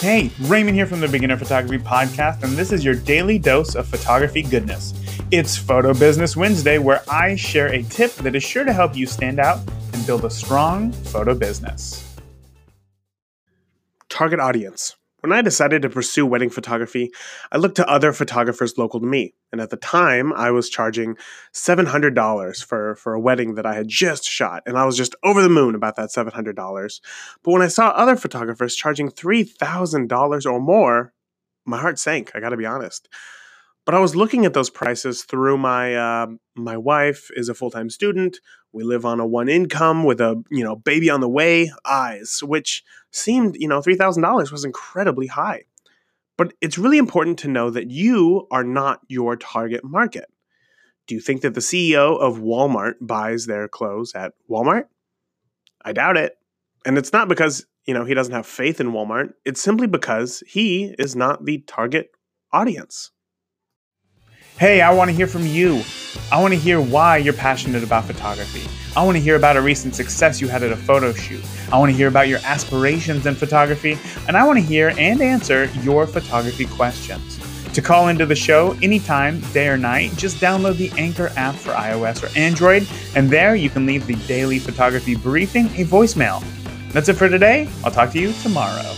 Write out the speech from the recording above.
Hey, Raymond here from the Beginner Photography Podcast, and this is your daily dose of photography goodness. It's Photo Business Wednesday, where I share a tip that is sure to help you stand out and build a strong photo business. Target audience. When I decided to pursue wedding photography, I looked to other photographers local to me. And at the time, I was charging $700 for, for a wedding that I had just shot. And I was just over the moon about that $700. But when I saw other photographers charging $3,000 or more, my heart sank, I gotta be honest. But I was looking at those prices through my uh, my wife is a full time student. We live on a one income with a you know baby on the way. Eyes, which seemed you know three thousand dollars was incredibly high. But it's really important to know that you are not your target market. Do you think that the CEO of Walmart buys their clothes at Walmart? I doubt it. And it's not because, you know, he doesn't have faith in Walmart. It's simply because he is not the target audience. Hey, I want to hear from you. I want to hear why you're passionate about photography. I want to hear about a recent success you had at a photo shoot. I want to hear about your aspirations in photography, and I want to hear and answer your photography questions. To call into the show anytime, day or night, just download the Anchor app for iOS or Android, and there you can leave the daily photography briefing a voicemail. That's it for today. I'll talk to you tomorrow.